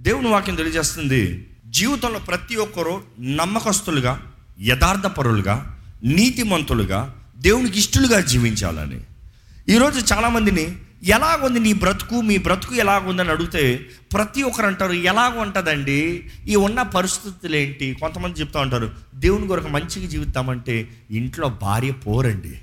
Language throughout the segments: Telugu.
దేవుని వాక్యం తెలియజేస్తుంది జీవితంలో ప్రతి ఒక్కరూ నమ్మకస్తులుగా యథార్థపరులుగా నీతిమంతులుగా దేవునికి ఇష్టలుగా జీవించాలని. ఈరోజు చాలామందిని ఎలాగుంది నీ బ్రతుకు మీ బ్రతుకు ఎలాగుందని అడిగితే ప్రతి ఒక్కరు అంటారు ఎలాగ ఉంటుందండి ఈ ఉన్న పరిస్థితులు ఏంటి కొంతమంది చెప్తా ఉంటారు దేవుని కొరకు మంచిగా జీవిస్తామంటే ఇంట్లో భార్య పోరండి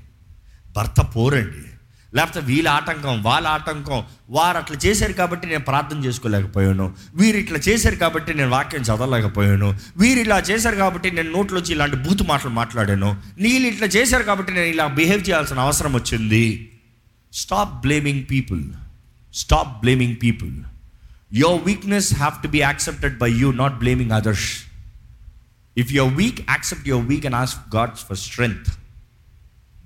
భర్త పోరండి. లేకపోతే వీళ్ళ ఆటంకం వాళ్ళ ఆటంకం. వారు అట్లా చేశారు కాబట్టి నేను ప్రార్థన చేసుకోలేకపోయాను. వీరు ఇట్లా చేశారు కాబట్టి నేను వాక్యం చదవలేకపోయాను. వీరు ఇలా చేశారు కాబట్టి నేను నోట్లోంచి ఇలాంటి బూతు మాటలు మాట్లాడాను. నీళ్ళు ఇట్లా చేశారు కాబట్టి నేను ఇలా బిహేవ్ చేయాల్సిన అవసరం వచ్చింది. Stop blaming people stop blaming people your weakness have to be accepted by you not blaming others if your weak accept your weak and ask gods for strength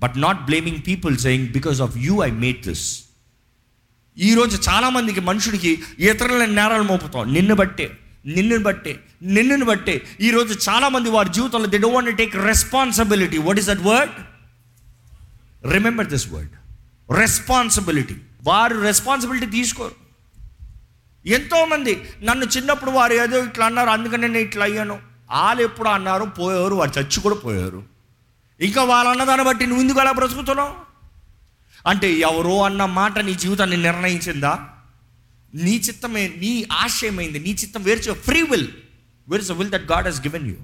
but not blaming people saying because of you I made this ఈరోజు చాలామందికి మనుషుడికి ఇతరుల నేరాలు మోపుతాం నిన్ను బట్టే నిన్ను బట్టే నిన్నుని బట్టే. ఈరోజు చాలామంది వారి జీవితంలో they don't want take responsibility what is that word remember this word responsibility వారు రెస్పాన్సిబిలిటీ తీసుకోరు. ఎంతోమంది నన్ను చిన్నప్పుడు వారు ఏదో ఇట్లా అన్నారు అందుకని నేను ఇట్లా అయ్యాను. వాళ్ళు ఎప్పుడు అన్నారు పోయారు వారు చచ్చి కూడా పోయారు ఇంకా వాళ్ళు అన్నదాన్ని బట్టి నువ్వు ఎందుకు అలా బ్రతుకుతున్నావు? అంటే ఎవరో అన్న మాట నీ జీవితాన్ని నిర్ణయించిందా? నీ చిత్తమే నీ ఆశయమైంది నీ చిత్తం వేర్చ free will where is will that God has given you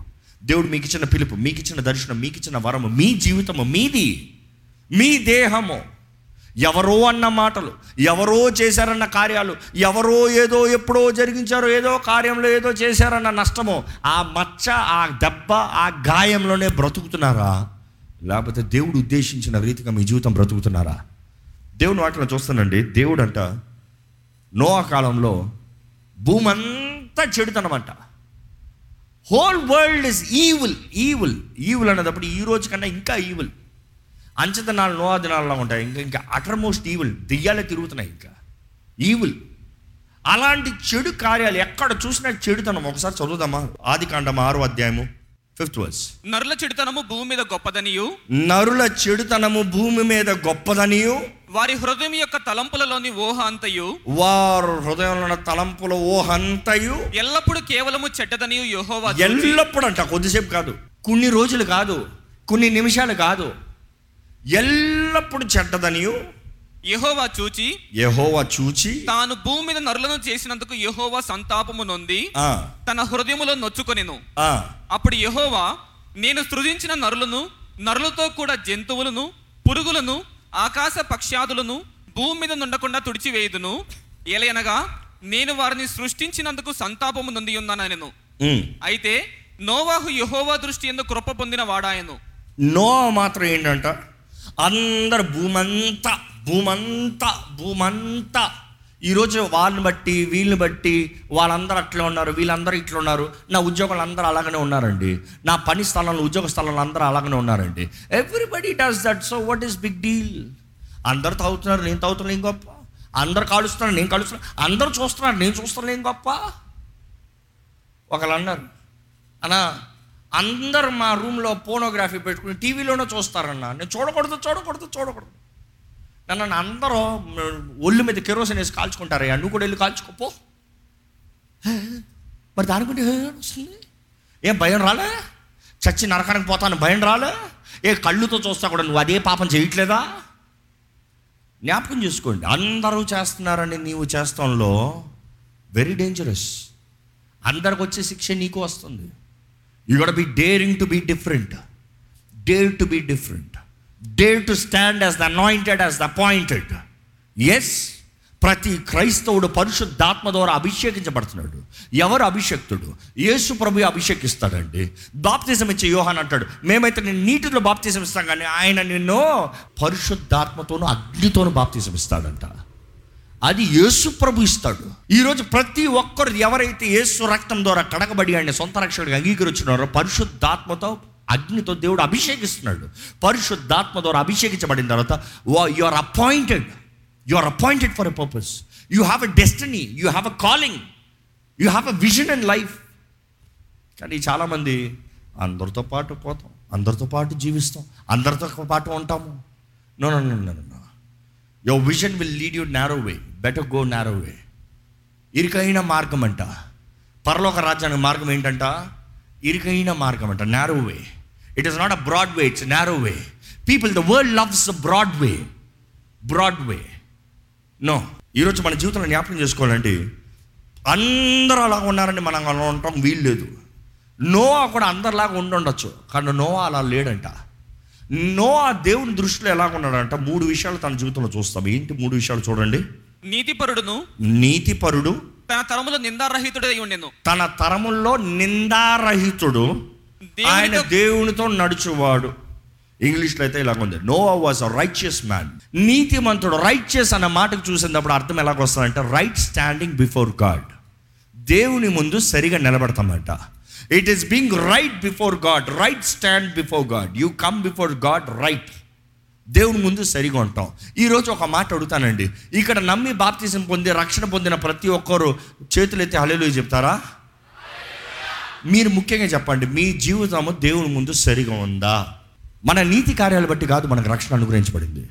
దేవుడు మీకు ఇచ్చిన పిలుపు మీకు ఇచ్చిన దర్శనం మీకు ఇచ్చిన వరము మీ జీవితము మీది మీ దేహము. ఎవరో అన్న మాటలు ఎవరో చేశారన్న కార్యాలు ఎవరో ఏదో ఎప్పుడో జరిగించారో ఏదో కార్యంలో ఏదో చేశారన్న నష్టము ఆ మచ్చ ఆ దెబ్బ ఆ గాయంలోనే బ్రతుకుతున్నారా? లేకపోతే దేవుడు ఉద్దేశించిన రీతిగా మీ జీవితం బ్రతుకుతున్నారా? దేవుని వాటిలో చూస్తానండి. దేవుడు అంట నోవా కాలంలో భూమి అంతా చెడుతనమంట. Whole world is evil evil evil అనేటప్పుడు ఈ రోజు కన్నా ఇంకా ఈవుల్ అంచదనాలు నోవా దినాల్లో ఉంటాయి. ఇంకా ఇంకా అటర్ మోస్ట్ ఈవుల్ దెయ్యాలే తిరుగుతున్నాయి ఇంకా. ఈవుల్ అలాంటి చెడు కార్యాలు ఎక్కడ చూసినా చెడుతనం. ఒకసారి చదువుదామా? ఆది కాండమా ఆరో అధ్యాయము. ఫిఫ్త్ వర్స్ నరుల చెడుతనము భూమి మీద గొప్పదనియు. నరుల చెడుతనము భూమి మీద గొప్పదనియు. వారి హృదయం యొక్క తలంపులలోని ఊహ అంతయు. వారు హృదయంలో తలంపుల ఊహంతయు ఎల్లప్పుడు కేవలము చెడ్డదనియు యెహోవా ఎల్లప్పుడు అంట కొద్దిసేపు కాదు. కొన్ని రోజులు కాదు కొన్ని నిమిషాలు కాదు. ఎల్లప్పుడు చెడ్డదనియు. యెహోవా చూచి యెహోవా చూచి తాను భూమి మీద నరులను చేసినందుకు యెహోవా సంతాపము నొంది తన హృదయములో నొచ్చుకొనెను. అప్పుడు యెహోవా నేను సృజించిన నరులను నరులతో కూడా జంతువులను పురుగులను ఆకాశ పక్ష్యాదులను భూమి మీద నుండకుండా తుడిచివేయుదును. ఎలయనగా నేను వారిని సృష్టించినందుకు సంతాపము నొంది ఉన్నానెను ఉమ్. అయితే నోవాహు యెహోవా దృష్టి ఎందుకు కృప పొందిన వాడాయను. నోవా మాత్రం ఏంటంట? అందరు భూమంతా భూమంతా భూమంతా. ఈరోజు వాళ్ళని బట్టి వీళ్ళని బట్టి వాళ్ళందరూ అట్లా ఉన్నారు వీళ్ళందరూ ఇట్లా ఉన్నారు. నా ఉద్యోగాలు అందరూ అలాగనే ఉన్నారండి. నా పని స్థలంలో ఉద్యోగ స్థలంలో అందరూ అలాగనే ఉన్నారండి. Everybody does that so what is big deal అందరు తాగుతున్నారు నేను తాగుతున్నాను ఏం గొప్ప? అందరు కాలుస్తున్నారు నేను కాలుస్తున్నాను అందరూ చూస్తున్నారు నేను చూస్తున్నాను ఏం గొప్ప? ఒకళ్ళు అన్నారు అన్నా అందరు మా రూమ్లో పోనోగ్రఫీ పెట్టుకుని టీవీలోనే చూస్తారన్నా. నేను చూడకూడదు చూడకూడదు చూడకూడదు. నన్ను అందరూ ఒళ్ళు మీద కెరోసిన్ వేసి కాల్చుకుంటారయ్యా నువ్వు కూడా వెళ్ళి కాల్చుకోపో మరి మరి దానికంటే వస్తుంది ఏ భయం రాలే? చచ్చి నరకానికి పోతాను భయం రాలే? ఏ కళ్ళుతో చూస్తా కూడా నువ్వు అదే పాపం చేయట్లేదా? జ్ఞాపకం చేసుకోండి అందరూ చేస్తున్నారని నీవు చేస్తంలో వెరీ డేంజరస్ అందరికి వచ్చే శిక్ష నీకు వస్తుంది. You gotta be daring to be different dare to be different dare to stand as the anointed as the appointed yes ప్రతి క్రైస్తవుడు పరిశుద్ధాత్మ ద్వారా అభిషేకించబడుతున్నాడు. ఎవరు అభిషక్తుడు? యేసు ప్రభు అభిషేకిస్తాడండి. బాప్తిజం ఇచ్చే యోహాన్ అంటాడు మేమైతే నేను నీటిలో బాప్తిజం ఇస్తాం కానీ ఆయన నిన్ను పరిశుద్ధాత్మతోనూ అగ్నితోనూ బాప్తిజం ఇస్తాడంట. అది యేసు ప్రభు ఇస్తాడు. ఈరోజు ప్రతి ఒక్కరు ఎవరైతే యేసు రక్తం ద్వారా కడగబడి ఆయన సొంత రక్షకుడిగా అంగీకరించున్నారో పరిశుద్ధాత్మతో అగ్నితో దేవుడు అభిషేకిస్తున్నాడు. పరిశుద్ధాత్మ ద్వారా అభిషేకించబడిన తర్వాత you are appointed you are appointed for a purpose you have a destiny you have a calling you have a vision and life కానీ చాలామంది అందరితో పాటు పోతాం అందరితో పాటు జీవిస్తాం అందరితో పాటు ఉంటాము. No no no no no your vision will lead you narrow way better go narrow way ఇరుకైన మార్గం అంట పరలోక రాజ్యానికి మార్గం ఏంటంట? ఇరుకైన మార్గం అంట narrow way it is not a broad way it's narrow way people the world loves broad way broad way no ఈరోజు మన జీవితంలో జ్ఞాపకం చేసుకోవాలంటే అందరూ అలా ఉన్నారని మనం అలా ఉంటాం వీలు లేదు. నోవా కూడా అందరిలాగా ఉండుండొచ్చు కానీ నోవా అలా లేడంట. నోవా దేవుని దృష్టిలో ఎలా ఉన్నాడంట మూడు విషయాలు తన జీవితంలో చూస్తాం. ఏంటి మూడు విషయాలు చూడండి? నీతిపరుడును నీతిపరుడు తన తరములో నిందారహితుడై ఉండెను. తన తరముల్లో నిందారహితుడు ఆయన దేవునితో నడుచువాడు. ఇంగ్లీష్లో అయితే ఇలాగ ఉంది. Noah was a righteous man నీతిమంతుడు రైచియస్ అన్న మాటకు చూసినప్పుడు అర్థం ఎలాగొస్తుందంటే రైట్ స్టాండింగ్ బిఫోర్ గాడ్ దేవుని ముందు సరిగా నిలబడతామంట. It is being right before God right stand before God you come before God right దేవుని ముందు సరిగా ఉంటాం. ఈరోజు ఒక మాట అడుగుతానండి. ఇక్కడ నమ్మి బాప్తిజం పొంది రక్షణ పొందిన ప్రతి ఒక్కరు చేతులైతే హలేలు చెప్తారా? మీరు ముఖ్యంగా చెప్పండి మీ జీవితము దేవుని ముందు సరిగా ఉందా? మన నీతి కార్యాలు బట్టి కాదు మనకు రక్షణ అనుగ్రహించబడింది.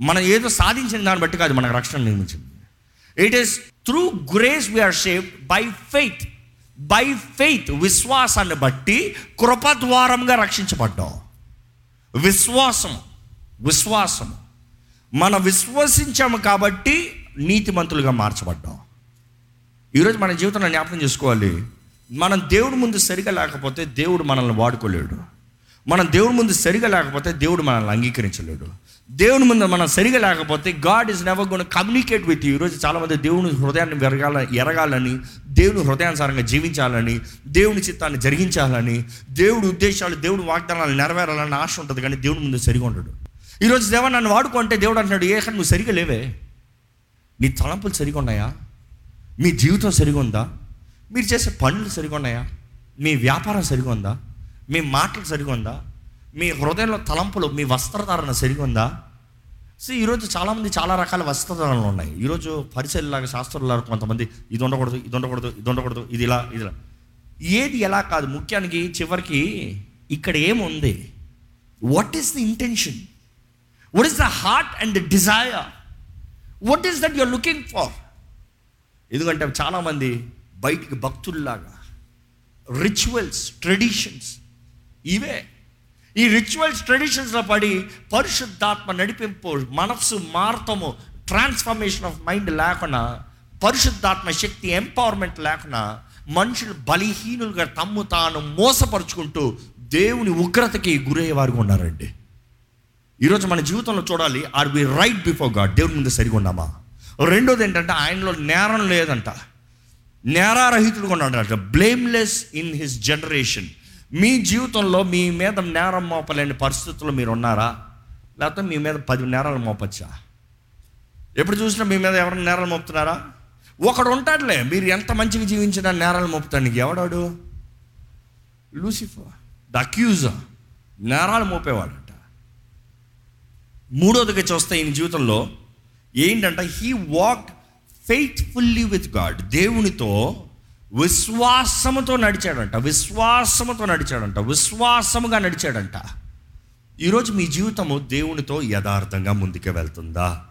మనం ఏదో సాధించిన దాన్ని బట్టి కాదు మనకు రక్షణ నిర్మించింది. It is through grace we are shape by faith by faith విశ్వాసాన్ని బట్టి కృపద్వారంగా రక్షించబడ్డాం. విశ్వాసం విశ్వాసం మనం విశ్వసించాము కాబట్టి నీతిమంతులుగా మార్చబడ్డాం. ఈరోజు మన జీవితంలో జ్ఞాపకం చేసుకోవాలి. మనం దేవుడి ముందు సరిగా లేకపోతే దేవుడు మనల్ని వాడుకోలేడు. మనం దేవుడి ముందు సరిగా లేకపోతే దేవుడు మనల్ని అంగీకరించలేడు. దేవుని ముందు మనం సరిగా లేకపోతే God is never gone communicate with you. ఈరోజు చాలామంది దేవుని హృదయాన్ని ఎరగాల ఎరగాలని దేవుని హృదయానుసారంగా జీవించాలని దేవుని చిత్తాన్ని జరిగించాలని దేవుడి ఉద్దేశాలు దేవుడి వాగ్దానాలు నెరవేరాలని ఆశ ఉంటుంది కానీ దేవుడి ముందు సరిగా ఉండడు. ఈరోజు దేవ నన్ను వాడుకుంటే దేవుడు అంటున్నాడు ఏ నువ్వు సరిగా లేవే. నీ తలంపులు సరిగా ఉన్నాయా? మీ జీవితం సరిగా ఉందా? మీరు చేసే పనులు సరిగా ఉన్నాయా? మీ వ్యాపారం సరిగా ఉందా? మీ మాటలు సరిగా ఉందా? మీ హృదయంలో తలంపులు మీ వస్త్రధారణ సరిగా ఉందా? సో ఈరోజు చాలామంది చాలా రకాల వస్త్రధారణలు ఉన్నాయి. ఈరోజు పరిశీలలాగా శాస్త్రులాగా కొంతమంది ఇది ఉండకూడదు ఇది ఉండకూడదు ఇది ఉండకూడదు ఇది ఇలా ఇది ఇలా. ఏది ఎలా కాదు ముఖ్యానికి చివరికి ఇక్కడ ఏముంది? What is the intention what is the heart and desire what is that you're looking for ఎందుకంటే చాలామంది బయటికి భక్తుల్లాగా రిచువల్స్ ట్రెడిషన్స్ ఇవే. ఈ రిచువల్స్ ట్రెడిషన్స్లో పడి పరిశుద్ధాత్మ నడిపింపు మనస్సు మార్తము ట్రాన్స్ఫర్మేషన్ ఆఫ్ మైండ్ లేకుండా పరిశుద్ధాత్మ శక్తి ఎంపవర్మెంట్ లేకుండా మనుషులు బలహీనులుగా తమ్ము తాను మోసపరుచుకుంటూ దేవుని ఉగ్రతకి గురయ్యేవారుగా ఉన్నారండి. ఈరోజు మన జీవితంలో చూడాలి are we right before God దేవుని ముందు సరిగా ఉన్నామా? రెండోది ఏంటంటే ఆయనలో నేరం లేదంట. నేరారహితుడుగా ఉన్నాడంట. బ్లేమ్లెస్ ఇన్ హిస్ జనరేషన్ మీ జీవితంలో మీ మీద నేరం మోపలేని పరిస్థితుల్లో మీరు ఉన్నారా? లేకపోతే మీ మీద పది నేరాలు మోపచ్చా? ఎప్పుడు చూసినా మీ మీద ఎవరైనా నేరాలు మోపుతున్నారా? ఒకడు ఉంటాడులే మీరు ఎంత మంచిగా జీవించినా నేరాలు మోపుతానికి ఎవడాడు? లూసిఫర్ ద అక్యూజర్ నేరాలు మోపేవాడు. మూడోదిగా చూస్తే ఈయన జీవితంలో ఏంటంటే he walk faithfully with God దేవునితో విశ్వాసముతో నడిచాడంట విశ్వాసముతో నడిచాడంట విశ్వాసముగా నడిచాడంట. ఈరోజు మీ జీవితము దేవునితో యథార్థంగా ముందుకు వెళ్తుందా?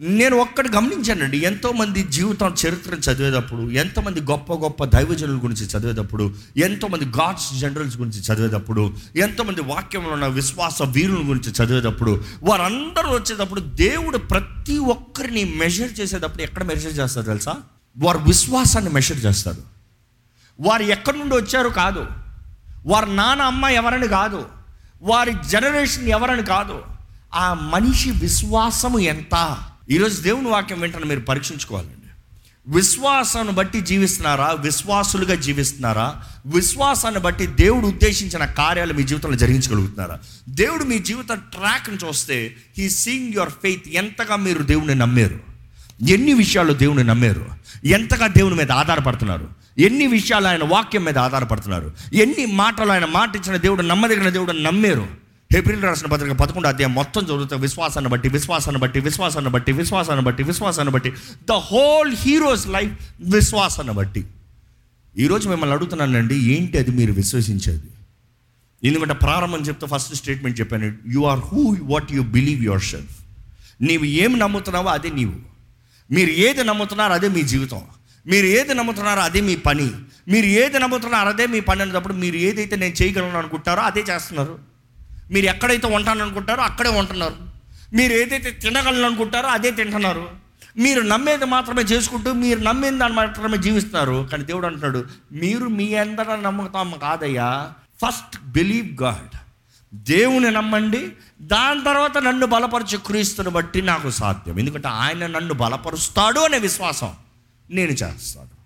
నేను ఒక్కటి గమనించానండి ఎంతోమంది జీవితం చరిత్రను చదివేటప్పుడు ఎంతోమంది గొప్ప గొప్ప దైవజనుల గురించి చదివేటప్పుడు ఎంతోమంది గాడ్స్ జనరల్స్ గురించి చదివేటప్పుడు ఎంతోమంది వాక్యంలో ఉన్న విశ్వాస వీరుల గురించి చదివేటప్పుడు వారందరూ వచ్చేటప్పుడు దేవుడు ప్రతి ఒక్కరిని మెజర్ చేసేటప్పుడు ఎక్కడ మెజర్ చేస్తారు తెలుసా? వారు విశ్వాసాన్ని మెషర్ చేస్తారు. వారు ఎక్కడి నుండి వచ్చారు కాదు. వారి నాన్న అమ్మ ఎవరని కాదు. వారి జనరేషన్ ఎవరని కాదు. ఆ మనిషి విశ్వాసము ఎంత? ఈరోజు దేవుని వాక్యం వెంటనే మీరు పరీక్షించుకోవాలండి. విశ్వాసాన్ని బట్టి జీవిస్తున్నారా? విశ్వాసులుగా జీవిస్తున్నారా? విశ్వాసాన్ని బట్టి దేవుడు ఉద్దేశించిన కార్యాలు మీ జీవితంలో జరిగించగలుగుతున్నారా? దేవుడు మీ జీవిత ట్రాక్ని చూస్తే హీ సీయింగ్ యువర్ ఫెయిత్ ఎంతగా మీరు దేవుని నమ్మారు? ఎన్ని విషయాలు దేవుని నమ్మారు? ఎంతగా దేవుని మీద ఆధారపడుతున్నారు? ఎన్ని విషయాలు ఆయన వాక్యం మీద ఆధారపడుతున్నారు? ఎన్ని మాటలు ఆయన మాట ఇచ్చిన దేవుడు నమ్మదగిన దేవుడు నమ్మారు? ఏప్రిల్ రాసిన పత్రిక పదకొండు అధ్యాయం మొత్తం చదువుతా విశ్వాసాన్ని బట్టి విశ్వాసాన్ని బట్టి విశ్వాసాన్ని బట్టి విశ్వాసాన్ని బట్టి విశ్వాసాన్ని బట్టి. ద హోల్ హీరోస్ లైఫ్ విశ్వాసాన్ని బట్టి. ఈరోజు మిమ్మల్ని అడుగుతున్నానండి ఏంటి అది మీరు విశ్వసించేది? ఎందుకంటే ప్రారంభం చెప్తే ఫస్ట్ స్టేట్మెంట్ చెప్పాను you are who what you believe yourself నీవు ఏమి నమ్ముతున్నావో అదే నీవు. మీరు ఏది నమ్ముతున్నారో అదే మీ జీవితం. మీరు ఏది నమ్ముతున్నారో అదే మీ పని. మీరు ఏది నమ్ముతున్నారో అదే మీ పని అనేటప్పుడు మీరు ఏదైతే నేను చేయగలను అనుకుంటారో అదే చేస్తున్నారు. మీరు ఎక్కడైతే ఉంటాననుకుంటారో అక్కడే ఉంటున్నారు. మీరు ఏదైతే తినగలను అనుకుంటారో అదే తింటున్నారు. మీరు నమ్మేది మాత్రమే చేసుకుంటూ మీరు నమ్మేది దాన్ని మాత్రమే జీవిస్తున్నారు. కానీ దేవుడు అంటున్నాడు మీరు మీ అందరూ నమ్ముతాము కాదయ్యా. ఫస్ట్ బిలీవ్ గాడ్ దేవుని నమ్మండి. దాని తర్వాత నన్ను బలపరచు క్రీస్తుని బట్టి నాకు సాధ్యం. ఎందుకంటే ఆయన నన్ను బలపరుస్తాడు అనే విశ్వాసం నేను చేస్తాను.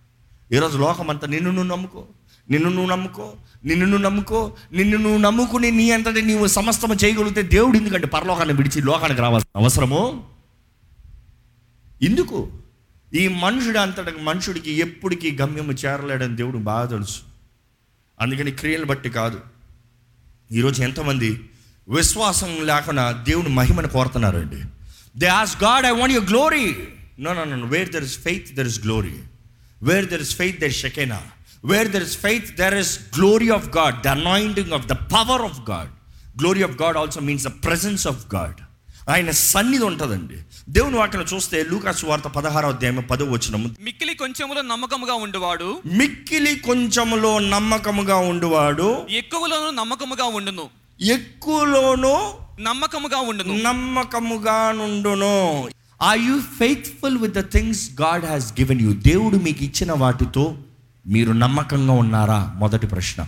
ఈరోజు లోకమంతా నిన్ను నువ్వు నమ్ముకో నిన్ను నువ్వు నమ్ముకో నిన్ను నువ్వు నమ్ముకో నిన్ను నువ్వు నమ్ముకుని నీ అంతటి నీవు సమస్తము చేయగలిగితే దేవుడు ఎందుకంటే పరలోకాన్ని విడిచి లోకానికి రావాల్సిన అవసరము? ఎందుకు? ఈ మనుషుడు అంతటి మనుషుడికి ఎప్పటికీ గమ్యము చేరలేడని దేవుడు బాగా తెలుసు. అందుకని క్రియలు బట్టి కాదు. ఈరోజు ఎంతమంది విశ్వాసం లేకుండా దేవుని మహిమను కోరుతున్నారండి. They ask God I want your glory no no no where there is faith there is glory where there is faith there Shekinah where there is faith there is glory of God the anointing of the power of God glory of God also means the presence of God ఆయన సన్నిధి ఉంటుందండి. దేవుని వాక్యం చూస్తే లూకాసు వార్త పదహారో అధ్యాయం పదో వచ్చినము మిక్కిలి కొంచెములో నమ్మకముగా ఉండువాడు. మిక్కిలి కొంచెములో నమ్మకముగా ఉండువాడు. ఎక్కువలోను నమ్మకముగా ఉండును. ఎక్కువలోనూ నమ్మకముగా ఉండును. నమ్మకముగా నుండును. Are you faithful with the things God has given you దేవుడు మీకు ఇచ్చిన వాటితో మీరు నమ్మకంగా ఉన్నారా? మొదటి ప్రశ్న.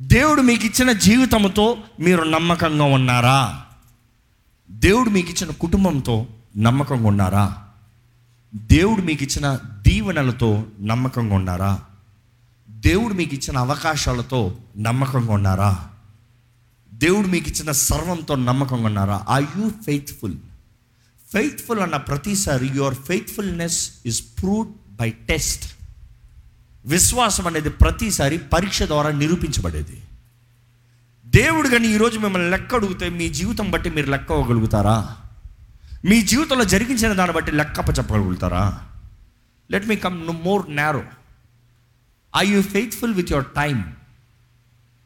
దేవుడు మీకు ఇచ్చిన జీవితంతో మీరు నమ్మకంగా ఉన్నారా? దేవుడు మీకు ఇచ్చిన కుటుంబంతో నమ్మకంగా ఉన్నారా? దేవుడు మీకు ఇచ్చిన దీవెనలతో నమ్మకంగా ఉన్నారా? దేవుడు మీకు ఇచ్చిన అవకాశాలతో నమ్మకంగా ఉన్నారా? దేవుడు మీకు ఇచ్చిన సర్వంతో నమ్మకంగా ఉన్నారా? ఆర్ యూ ఫెయిత్ఫుల్ ఫెయిత్ఫుల్ అన్న ప్రతిసారి your faithfulness is proved by test విశ్వాసం అనేది ప్రతిసారి పరీక్ష ద్వారా నిరూపించబడేది. దేవుడు కానీ ఈరోజు మిమ్మల్ని లెక్క అడిగితే మీ జీవితం బట్టి మీరు లెక్క అవ్వగలుగుతారా? మీ జీవితంలో జరిగించిన దాన్ని బట్టి లెక్కప్ప చెప్పగలుగుతారా? Let me come more narrow I you faithful with your time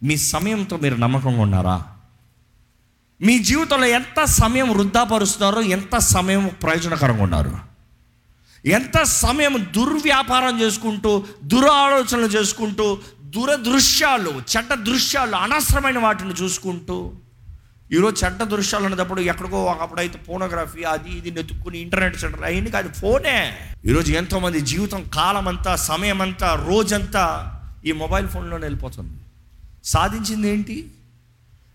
మీ సమయంతో మీరు నమ్మకంగా ఉన్నారా? మీ జీవితంలో ఎంత సమయం వృద్ధాపరుస్తున్నారో? ఎంత సమయం ప్రయోజనకరంగా ఉన్నారు? ఎంత సమయం దుర్వ్యాపారం చేసుకుంటూ దురాలోచనలు చేసుకుంటూ దురదృశ్యాలు చెడ్డ దృశ్యాలు అనవసరమైన వాటిని చూసుకుంటూ ఈరోజు చెడ్డ దృశ్యాలు అనేటప్పుడు ఎక్కడికో అప్పుడైతే ఫోనోగ్రఫీ అది ఇది నెతుక్కుని ఇంటర్నెట్ సెంటర్ అయింది కాదు ఫోనే. ఈరోజు ఎంతోమంది జీవితం కాలం అంతా సమయం అంతా రోజంతా ఈ మొబైల్ ఫోన్లోనే వెళ్ళిపోతుంది. సాధించింది ఏంటి?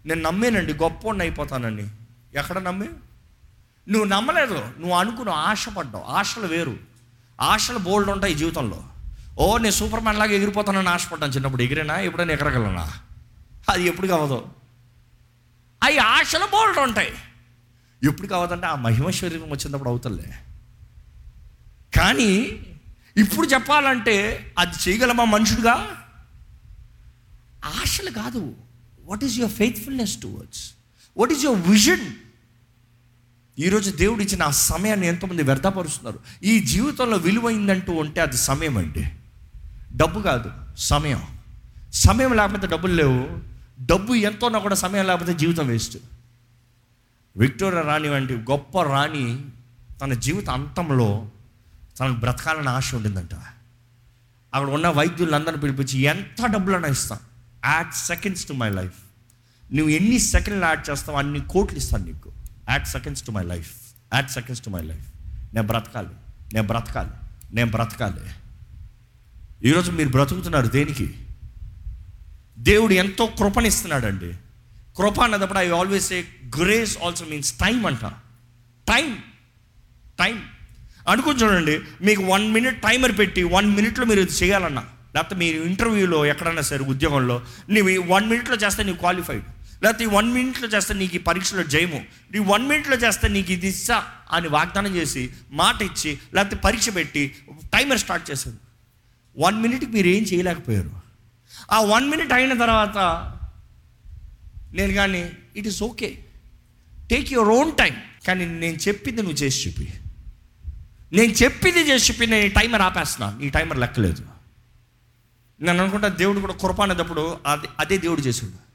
నేను నమ్మేనండి గొప్ప అయిపోతానని. ఎక్కడ నమ్మే? నువ్వు నమ్మలేదు నువ్వు అనుకున్నావు ఆశపడ్డావు. ఆశలు వేరు. ఆశలు బోల్డ్ ఉంటాయి జీవితంలో. ఓ నేను సూపర్ మ్యాన్ లాగా ఎగిరిపోతానని ఆశపడ్డాను చిన్నప్పుడు. ఎగిరేనా? ఎప్పుడైనా ఎగరగలనా? అది ఎప్పుడు కావదు. అవి ఆశలు బోల్డ్ ఉంటాయి. ఎప్పుడు కావదంటే ఆ మహిమ శరీరం వచ్చినప్పుడు అవుతలే. కానీ ఇప్పుడు చెప్పాలంటే అది చేయగలమా మనుషుడుగా? ఆశలు కాదు. What is your faithfulness towards what is your vision ఈరోజు దేవుడు ఇచ్చిన ఆ సమయాన్ని ఎంతోమంది వ్యర్థపరుస్తున్నారు. ఈ జీవితంలో విలువైందంటూ ఉంటే అది సమయం అండి. డబ్బు కాదు సమయం. సమయం లేకపోతే డబ్బులు లేవు. డబ్బు ఎంతోనా కూడా సమయం లేకపోతే జీవితం వేస్ట్. విక్టోరియా రాణి వంటి గొప్ప రాణి తన జీవిత అంతంలో తనకు బ్రతకాలని ఆశ ఉండిందంట. అక్కడ ఉన్న వైద్యులందరిని పిలిపించి ఎంత డబ్బులైనా ఇస్తాను add seconds to my life. నువ్వు ఎన్ని సెకండ్లు యాడ్ చేస్తావు అన్ని కోట్లు ఇస్తాను నీకు. Add seconds to my life add seconds to my life నేను బ్రతకాలి. నేను బ్రతకాలి. నేను బ్రతకాలి. ఈరోజు మీరు బ్రతుకుతున్నారు దేనికి? దేవుడు ఎంతో కృపనిస్తున్నాడండి. కృప అన్నప్పుడు I always a grace also means time అంట. టైం టైం అనుకుని చూడండి మీకు వన్ మినిట్ టైమర్ పెట్టి వన్ మినిట్లో మీరు ఇది చేయాలన్నా. లేకపోతే మీరు ఇంటర్వ్యూలో ఎక్కడన్నా సరే ఉద్యోగంలో నీవు వన్ మినిట్లో చేస్తే నీవు క్వాలిఫైడ్ లేకపోతే ఈ వన్ మినిట్లో చేస్తే నీకు ఈ పరీక్షలో జయము. నీ వన్ మినిట్లో చేస్తే నీకు ఇది ఇస్తా అని వాగ్దానం చేసి మాట ఇచ్చి లేకపోతే పరీక్ష పెట్టి టైమర్ స్టార్ట్ చేశారు. వన్ మినిట్కి మీరు ఏం చేయలేకపోయారు. ఆ వన్ మినిట్ అయిన తర్వాత నేను కానీ it is okay take your own time కానీ నేను చెప్పింది నువ్వు చేసి చూపి. నేను చెప్పింది చేసి చెప్పి నేను ఈ టైమర్ ఆపేస్తున్నా. ఈ టైమర్ లెక్కలేదు. నేను అనుకుంటా దేవుడు కూడా కురపానేటప్పుడు అదే అదే దేవుడు చేసాడు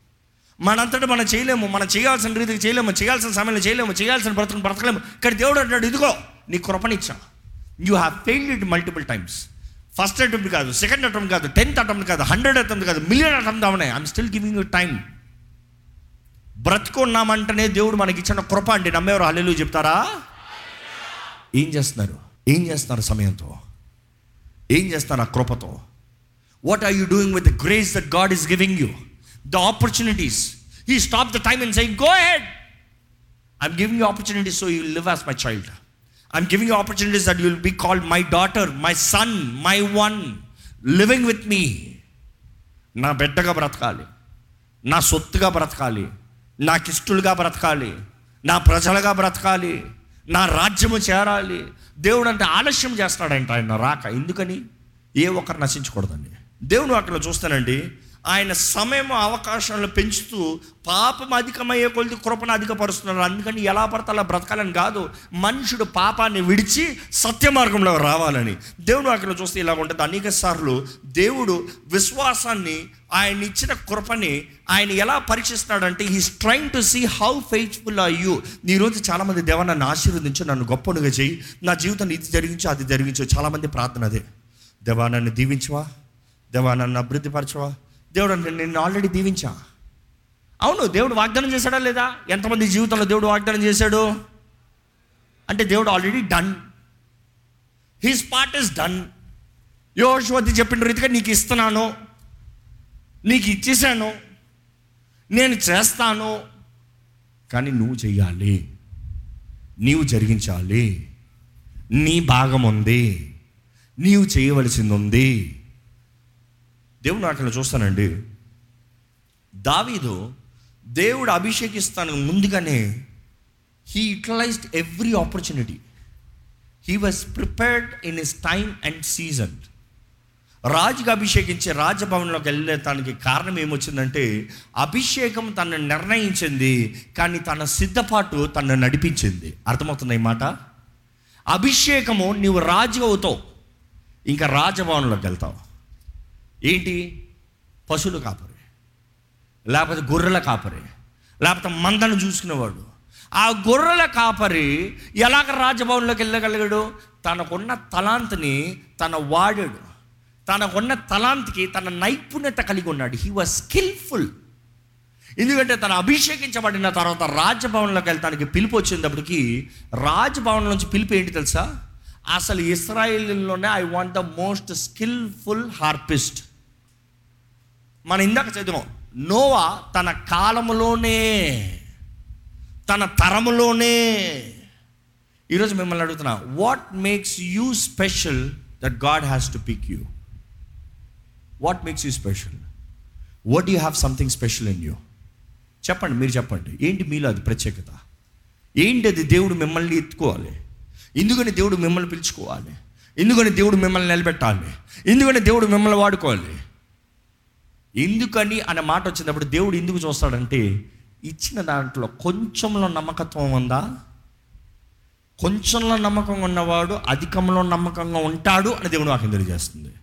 మనంతటా మనం చేయలేము మనం చేయాల్సిన రీతికి చేయలేము చేయాల్సిన సమయంలో చేయలేము చేయాల్సిన బ్రతకను బ్రతకలేము. కానీ దేవుడు అంటాడు ఇదిగో నీ కృపనిచ్చా you have failed it multiple times first attempt కాదు సెకండ్ అటెంప్ట్ కాదు టెన్త్ అటెంప్ట్ కాదు హండ్రెడ్ అటెంప్ట్ కాదు million attempt అవనే I'm still giving you time బ్రతుకున్నామంటేనే దేవుడు మనకి ఇచ్చిన కృప అండి. నమ్మేవారు హల్లెలూయా చెప్తారా? ఏం చేస్తున్నారు? ఏం చేస్తున్నారు సమయంతో? ఏం చేస్తున్నారు ఆ కృపతో? What are you doing with the grace that God is giving you the opportunities he stop the time and say go head I'm giving you opportunities so you live as my child I'm giving you opportunities that you'll be called my daughter my son my one living with me నా బిడ్డగా బ్రతకాలి. నా సొత్తుగా బ్రతకాలి. నా ఇష్టలుగా బ్రతకాలి. నా ప్రజలుగా బ్రతకాలి. నా రాజ్యము చేరాలి. దేవుడు అంటే ఆలస్యం చేస్తాడంట ఆయన రాక. ఎందుకని? ఏ ఒక్కరు నశించకూడదండి. దేవుడు అక్కడ చూస్తానండి. ఆయన సమయం అవకాశాలను పెంచుతూ పాపం అధికమయ్యే కొలిది కృపను అధికపరుస్తున్నారు. అందుకని ఎలా పడితే అలా బ్రతకాలని కాదు మనుషుడు పాపాన్ని విడిచి సత్య మార్గంలో రావాలని. దేవుడు అక్కడ చూస్తే ఇలా ఉంటుంది. అనేక సార్లు దేవుడు విశ్వాసాన్ని ఆయన ఇచ్చిన కృపని ఆయన ఎలా పరీక్షిస్తున్నాడంటే he's trying to see how faithful are you ఈరోజు చాలామంది దేవ నన్ను ఆశీర్వదించు నన్ను గొప్పనుగా చేయి. నా జీవితాన్ని ఇది జరిగించు అది జరిగించు. చాలామంది ప్రార్థన అదే. దేవా నన్ను దీవించవా? దేవా నన్ను అభివృద్ధిపరచవా? దేవుడు అంటే నేను ఆల్రెడీ దీవించా. అవును దేవుడు వాగ్దానం చేశాడా లేదా? ఎంతమంది జీవితంలో దేవుడు వాగ్దానం చేశాడు? అంటే దేవుడు already done. His part is done యోశువతి చెప్పిన రీతిగా నీకు ఇస్తున్నాను. నీకు ఇచ్చేసాను నేను చేస్తాను. కానీ నువ్వు చెయ్యాలి. నీవు జరిగించాలి. నీ భాగం ఉంది. నీవు చేయవలసింది ఉంది. దేవుడు అక్కడ చూస్తానండి. దావీదు దేవుడు అభిషేకిస్తాను ముందుగానే he utilized every opportunity he was prepared in his time and season రాజుగా అభిషేకించే రాజభవన్లోకి వెళ్ళటానికి కారణం ఏమొచ్చిందంటే అభిషేకం తనను నిర్ణయించింది కానీ తన సిద్ధపాటు తనను నడిపించింది. అర్థమవుతుంది ఈ మాట? అభిషేకము నీవు రాజు అవుతావు ఇంకా రాజభవన్లోకి వెళ్తావు. ఏంటి? పశువులు కాపరి. లేకపోతే గొర్రెల కాపరి. లేకపోతే మందను చూసుకునేవాడు. ఆ గొర్రెల కాపరి ఎలాగ రాజభవన్లోకి వెళ్ళగలిగాడు? తనకున్న తలాంత్ని తన వాడాడు. తనకున్న తలాంత్కి తన నైపుణ్యత కలిగి ఉన్నాడు. హీ వాజ్ స్కిల్ఫుల్ ఎందుకంటే తను అభిషేకించబడిన తర్వాత రాజభవన్లోకి వెళ్తానికి పిలుపు వచ్చినప్పటికి రాజభవన్ నుంచి పిలుపు ఏంటి తెలుసా? అసలు ఇస్రాయిల్లోనే I want the most skillful harpist మనం ఇందాక చదివాం నోవా తన కాలంలోనే తన తరములోనే. ఈరోజు మిమ్మల్ని అడుగుతున్నా what makes you special that God has to pick you what makes you special what you have something special in you చెప్పండి మీరు చెప్పండి. ఏంటి మీలో అది ప్రత్యేకత? ఏంటి అది దేవుడు మిమ్మల్ని ఎత్తుకోవాలి? ఎందుకని దేవుడు మిమ్మల్ని పిలుచుకోవాలి? ఎందుకని దేవుడు మిమ్మల్ని నిలబెట్టాలి? ఎందుకని దేవుడు మిమ్మల్ని వాడుకోవాలి? ఎందుకని అనే మాట వచ్చినప్పుడు దేవుడు ఎందుకు చూస్తాడంటే ఇచ్చిన దాంట్లో కొంచెంలో నమ్మకత్వం ఉందా? కొంచెంలో నమ్మకంగా ఉన్నవాడు అధికంలో నమ్మకంగా ఉంటాడు అని దేవుడు నాకు తెలియజేస్తుంది.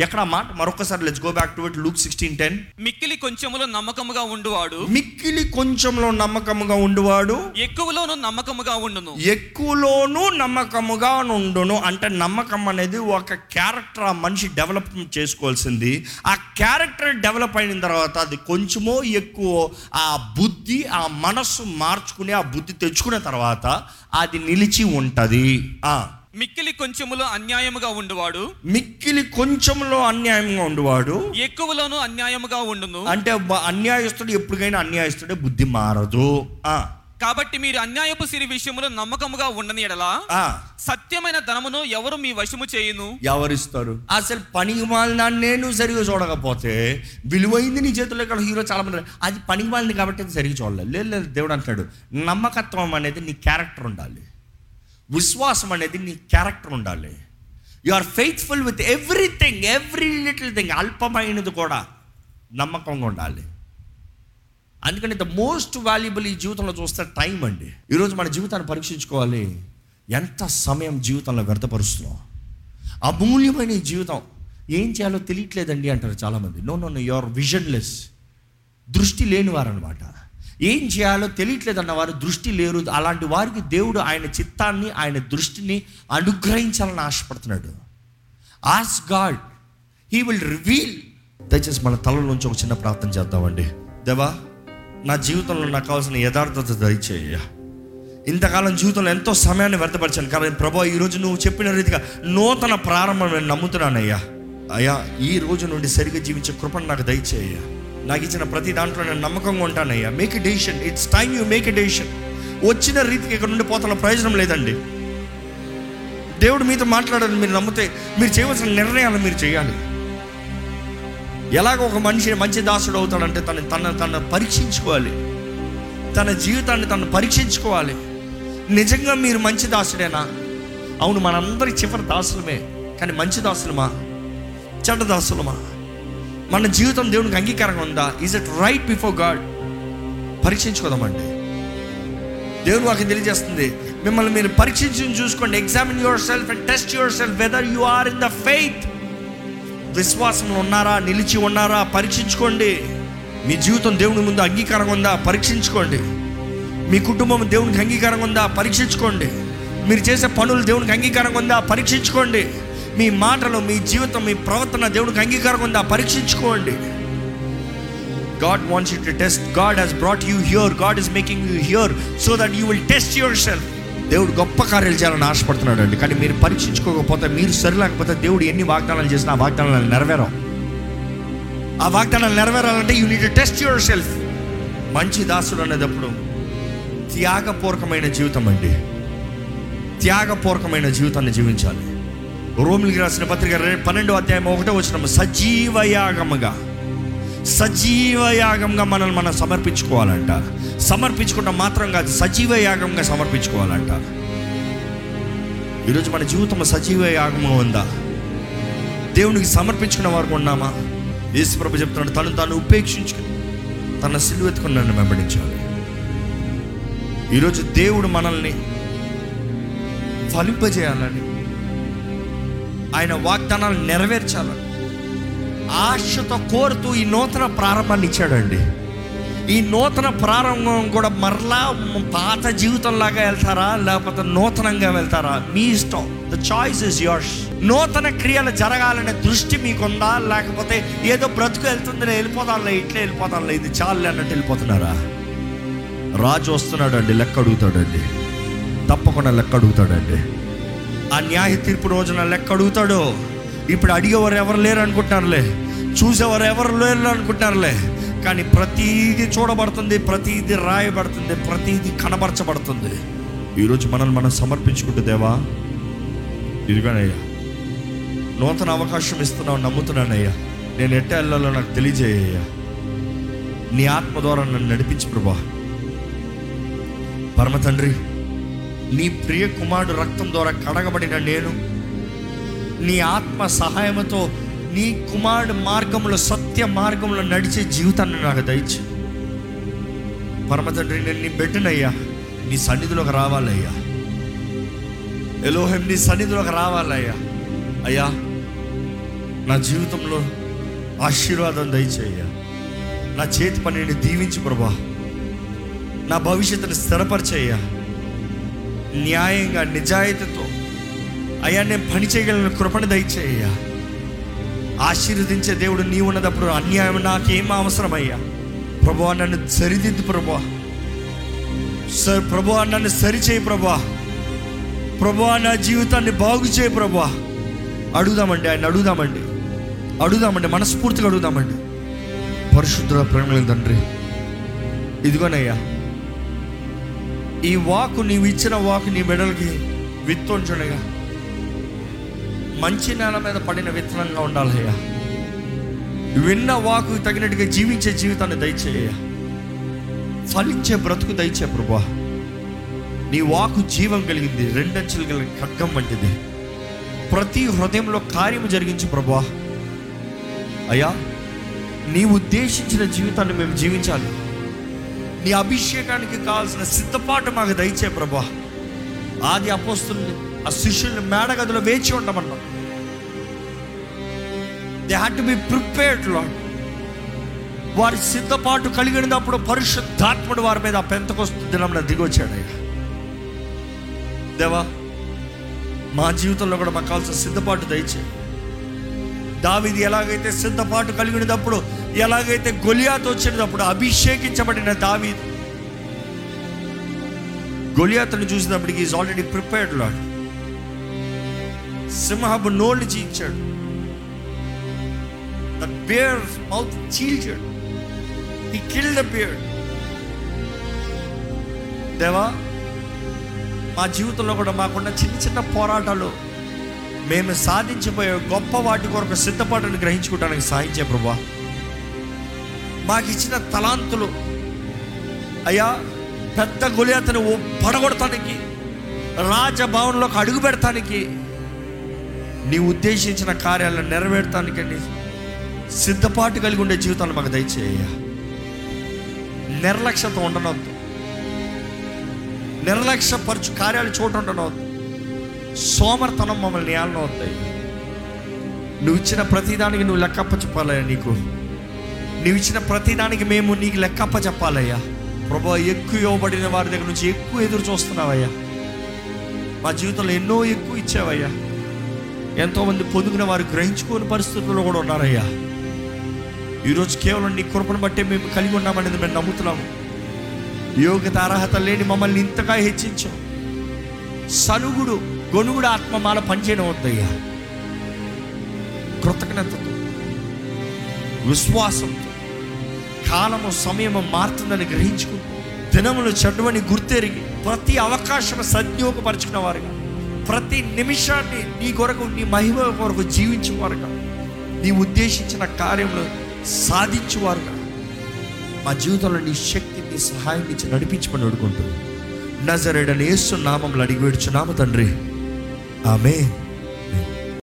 ఎక్కడ మాట? మరొకసారి let's go back to it Luke sixteen ten మిక్కిలి కొంచెములో నమ్మకముగా ఉండువాడు. మిక్కిలి కొంచెంలో నమ్మకముగా ఉండువాడు. ఎక్కువలోను నమ్మకముగా ఉండును. ఎక్కువలోనూ నమ్మకముగా ఉండును అంటే నమ్మకం అనేది ఒక క్యారెక్టర్ ఆ మనిషి డెవలప్ చేసుకోవాల్సింది. ఆ క్యారెక్టర్ డెవలప్ అయిన తర్వాత అది కొంచెమో ఎక్కువ ఆ బుద్ధి ఆ మనస్సు మార్చుకుని ఆ బుద్ధి తెచ్చుకున్న తర్వాత అది నిలిచి ఉంటుంది. ఆ. మిక్కిలి కొంచెములో అన్యాయముగా ఉండువాడు. మిక్కిలి కొంచెంలో అన్యాయంగా ఉండువాడు. ఎక్కువలోను అన్యాయముగా ఉండును. అంటే అన్యాయస్తుడు ఎప్పటికైనా అన్యాయస్తుడే బుద్ధి మారదు. ఆ. కాబట్టి మీరు అన్యాయపు సిరి విషయములో నమ్మకముగా ఉండని ఎడలా ఆ. సత్యమైన ధనమును ఎవరు మీ వశము చేయును? ఎవరిస్తారు? అసలు పనికి మాలిన నేను సరిగా చూడకపోతే విలువైంది నీ చేతుల్లో ఇక్కడ హీరో చాలా మంది. అది పనికి మాలింది కాబట్టి అది సరిగా చూడలేదు. లేదు లేదు దేవుడు అంటాడు నమ్మకత్వం అనేది నీ క్యారెక్టర్ ఉండాలి. విశ్వాసం అనేది నీ క్యారెక్టర్ ఉండాలి. You are faithful with everything every little thing అల్పమైనది కూడా నమ్మకంగా ఉండాలి. అందుకని ద మోస్ట్ వాల్యుబుల్ ఈ జీవితంలో చూస్తే టైం అండి. ఈరోజు మన జీవితాన్ని పరీక్షించుకోవాలి. ఎంత సమయం జీవితంలో వ్యర్థపరుస్తున్నాం? అమూల్యమైన ఈ జీవితం. ఏం చేయాలో తెలియట్లేదండి అంటారు చాలామంది. No no no your visionless దృష్టి లేనివారనమాట ఏం చేయాలో తెలియట్లేదన్న వారు దృష్టి లేరు. అలాంటి వారికి దేవుడు ఆయన చిత్తాన్ని ఆయన దృష్టిని అనుగ్రహించాలని ఆశపడుతున్నాడు. As God he will reveal దయచేసి మన తల నుంచి ఒక చిన్న ప్రార్థన చేద్దామండి. దేవా నా జీవితంలో నాకు కావాల్సిన యథార్థత దయచేయ. ఇంతకాలం జీవితంలో ఎంతో సమయాన్ని వ్యర్థపరిచాను. కానీ ప్రభా ఈరోజు నువ్వు చెప్పిన రీతిగా నూతన ప్రారంభం నేను నమ్ముతున్నానయ్యా. అయ్యా ఈ రోజు నుండి సరిగ్గా జీవించే కృపను నాకు దయచేయ. నాకు ఇచ్చిన ప్రతి దాంట్లో నేను నమ్మకంగా ఉంటానయ్యా. Make a decision it's time you make a decision వచ్చిన రీతికి ఇక్కడ నుండి పోతున్న ప్రయోజనం లేదండి. దేవుడు మీతో మాట్లాడాలని మీరు నమ్మితే మీరు చేయవలసిన నిర్ణయాలు మీరు చేయాలి. ఎలాగ ఒక మనిషి మంచి దాసుడు అవుతాడంటే తను తన తను పరీక్షించుకోవాలి. తన జీవితాన్ని తను పరీక్షించుకోవాలి. నిజంగా మీరు మంచి దాసుడేనా? అవును మనందరి చివరి దాసులమే. కానీ మంచి దాసులమా? చెడ్డ దాసులమా? మన జీవితం దేవునికి అంగీకారంగా ఉందా? Is it right before God పరీక్షించుకోదామండి. దేవుడు వాకి తెలియజేస్తుంది. మిమ్మల్ని మీరు పరీక్షించి చూసుకోండి. Examine yourself and test yourself whether you are in the faith విశ్వాసంలో ఉన్నారా? నిలిచి ఉన్నారా? పరీక్షించుకోండి. మీ జీవితం దేవుని ముందు అంగీకారంగా ఉందా? పరీక్షించుకోండి. మీ కుటుంబం దేవునికి అంగీకారంగా ఉందా? పరీక్షించుకోండి. మీరు చేసే పనులు దేవునికి అంగీకారంగా ఉందా? పరీక్షించుకోండి. మీ మాటలు మీ జీవితం మీ ప్రవర్తన దేవుడికి అంగీకారం ఉందా? పరీక్షించుకోండి. God wants you to test God has brought you here God is making you here so that you will test yourself దేవుడు గొప్ప కార్యాలు చేయాలని ఆశపడుతున్నాడు అండి. కానీ మీరు పరీక్షించుకోకపోతే మీరు సరిలేకపోతే దేవుడు ఎన్ని వాగ్దానాలు చేసినా ఆ వాగ్దానాలు నెరవేరం ఆ వాగ్దానాలు నెరవేరాలంటే you need test yourself మంచి దాసుడు అనేటప్పుడు త్యాగపూర్వకమైన జీవితం అండి. త్యాగపూర్వకమైన జీవితాన్ని జీవించాలి. రోమిలికి రాసిన పత్రిక పన్నెండో అధ్యాయం ఒకటో వచ్చిన సజీవయాగముగా సజీవయాగంగా మనల్ని మనం సమర్పించుకోవాలంట. సమర్పించుకుంటాం మాత్రం కాదు సజీవ యాగంగా సమర్పించుకోవాలంట. ఈరోజు మన జీవితం సజీవ యాగము ఉందా? దేవునికి సమర్పించుకున్న వారు ఉన్నామా? యేసుప్రభు చెప్తున్నాడు తను తాను ఉపేక్షించుకుని తన సిలువెత్తుకుని నన్ను వెంబడించాలి. ఈరోజు దేవుడు మనల్ని ఫలింపజేయాలని ఆయన వాగ్దానాలు నెరవేర్చాలని ఆశతో కోరుతూ ఈ నూతన ప్రారంభాన్ని ఇచ్చాడండి. ఈ నూతన ప్రారంభం కూడా మరలా పాత జీవితంలాగా వెళ్తారా? లేకపోతే నూతనంగా వెళ్తారా? మీ ఇష్టం. ద చాయిస్ ఇస్ యోర్స్ నూతన క్రియలు జరగాలనే దృష్టి మీకుందా? లేకపోతే ఏదో బ్రతుకు వెళ్తుందిలే వెళ్ళిపోతానులే ఇట్లే వెళ్ళిపోతానులే ఇది చాలు అన్నట్టు వెళ్ళిపోతున్నారా? రాజు వస్తున్నాడండి లెక్క అడుగుతాడండి. తప్పకుండా లెక్క అడుగుతాడండి. ఆ న్యాయ తీర్పు రోజున లెక్క అడుగుతాడో? ఇప్పుడు అడిగేవారు ఎవరు లేరు అనుకుంటున్నారులే. చూసేవారు ఎవరు లేరు అనుకుంటున్నారులే. కానీ ప్రతీది చూడబడుతుంది ప్రతీది రాయబడుతుంది ప్రతీది కనబరచబడుతుంది. ఈరోజు మనల్ని మనం సమర్పించుకుంటే దేవా ఇదిగోనయ్యా నూతన అవకాశం ఇస్తున్నావు నమ్ముతున్నానయ్యా. నేను ఎట్ట వెళ్ళాలో నాకు తెలియజేయ్యా నీ ఆత్మ ద్వారా నన్ను నడిపించు ప్రభా. పరమ తండ్రి నీ ప్రియ కుమారుడు రక్తం ద్వారా కడగబడిన నేను నీ ఆత్మ సహాయంతో నీ కుమారుడు మార్గంలో సత్య మార్గంలో నడిచే జీవితాన్ని నాకు దయచు. పరమతండ్రి నేను నీ బిడ్డనయ్యా. నీ సన్నిధిలోకి రావాలయ్యా. ఎలోహం నీ సన్నిధిలోకి రావాలయ్యా. అయ్యా నా జీవితంలో ఆశీర్వాదం దయచేయ్యా. నా చేతి పనిని దీవించి ప్రభా. నా భవిష్యత్తుని స్థిరపరిచేయ్యా. న్యాయంగా నిజాయితీతో అయ్యా నేను పని చేయగలను కృపణ దయచేయ్యా. ఆశీర్వదించే దేవుడు నీ ఉన్నదప్పుడు అన్యాయం నాకేం అవసరమయ్యా. ప్రభు నన్ను సరిదిద్దు ప్రభా సర్ ప్రభు నన్ను సరిచేయి ప్రభా ప్రభు నా జీవితాన్ని బాగు చేయి ప్రభా అడుగుదామండి ఆయన అడుగుదామండి. అడుగుదామండి మనస్ఫూర్తిగా అడుగుదామండి. పరిశుద్ధ ప్రేమ తండ్రి ఇదిగోనయ్యా. ఈ వాకు నీవు ఇచ్చిన వాకు నీ మెడలకి విత్తుంచుండగా మంచి నేల మీద పడిన విత్తనంగా ఉండాలయ్యా. విన్న వాకు తగినట్టుగా జీవించే జీవితాన్ని దయచేయ ఫలించే బ్రతుకు దయచే ప్రభా నీ వాకు జీవం కలిగింది రెండంచెలు కలిగిన ఖడ్గం వంటిది. ప్రతి హృదయంలో కార్యము జరిగించు ప్రభా అయ్యా నీ ఉద్దేశించిన జీవితాన్ని మేము జీవించాలి. నీ అభిషేకానికి కావాల్సిన సిద్ధపాటు మాకు దయచే ప్రభా. ఆది అపోస్తుల్ని ఆ శిష్యుల్ని మేడగదిలో వేచి ఉండమన్నా. They had to be prepared lord వారి సిద్ధపాటు కలిగినప్పుడు పరిశుద్ధాత్ముడు వారి మీద పెంతకొస్తు దినంలో దిగొచ్చాడయ్యా దేవా మా జీవితంలో కూడా మాకు కావాల్సిన సిద్ధపాటు దయచేయండి దావిది ఎలాగైతే సిద్ధపాటు కలిగినప్పుడు ఎలాగైతే గొలియాత్ వచ్చినప్పుడు అభిషేకించబడిన దావీదు గొలియాతను చూసినప్పటికి ఈజ్ ఆల్రెడీ ప్రిపేర్డ్ లాడ్ సింహపు నోళ్ళు చీల్చాడు. ద బేర్ మౌత్ చీల్చాడు. ఈ కిల్ ద బియర్డ్ దేవా మా జీవితంలో కూడా మాకున్న చిన్న చిన్న పోరాటాలు మేము సాధించబోయే గొప్ప వాటి కొరకు సిద్ధపాటును గ్రహించుకోవడానికి సాధించే ప్రభా. మాకు ఇచ్చిన తలాంతులు అయ్యా పెద్ద గొలియాతను పడగొడటానికి రాజభవన్లోకి అడుగు పెడతానికి నీ ఉద్దేశించిన కార్యాలను నెరవేర్తానికండి సిద్ధపాటు కలిగి ఉండే జీవితాలు మాకు దయచేయ నిర్లక్ష్యత ఉండనవద్దు. నిర్లక్ష్యపరచు కార్యాలు చూడండి ఉండనవద్దు. సోమర్తనం మమ్మల్ని ఏళ్ళనవద్దాయి నువ్వు ఇచ్చిన ప్రతిదానికి నువ్వు లెక్కప్ప చెప్పాలయ్యా నీకు. నువ్వు ఇచ్చిన ప్రతిదానికి మేము నీకు లెక్కప్ప చెప్పాలయ్యా. ప్రభా ఎక్కువ ఇవ్వబడిన వారి దగ్గర నుంచి ఎక్కువ ఎదురు చూస్తున్నావయ్యా. మా జీవితంలో ఎన్నో ఎక్కువ ఇచ్చావయ్యా. ఎంతోమంది పొందుకున్న వారు గ్రహించుకోని పరిస్థితుల్లో కూడా ఉన్నారయ్యా. ఈరోజు కేవలం నీ కృపను బట్టే మేము కలిగి ఉన్నామనేది మేము నమ్ముతున్నాము. యోగ్యత అర్హత లేని మమ్మల్ని ఇంతగా హెచ్చించాం సనుగుడు గొనుగుడు ఆత్మ మాల పనిచేయడం వద్దయ్యా. కృతజ్ఞతతో విశ్వాసంతో కాలము సమయము మారుతుందని గ్రహించుకుంటూ దినములు చెడ్డమని గుర్తెరిగి ప్రతి అవకాశం సద్యోగపరచుకున్న వారుగా ప్రతి నిమిషాన్ని నీ కొరకు నీ మహిమ కొరకు జీవించేవారుగా నీ ఉద్దేశించిన కార్యములు సాధించేవారుగా మా జీవితంలో నీ శక్తి నీ సహాయం ఇచ్చి నడిపించమని అడుగుంటుంది నజరేడని ఏసు నామంలో అడిగి వేడుచున్నాము తండ్రి. Amén.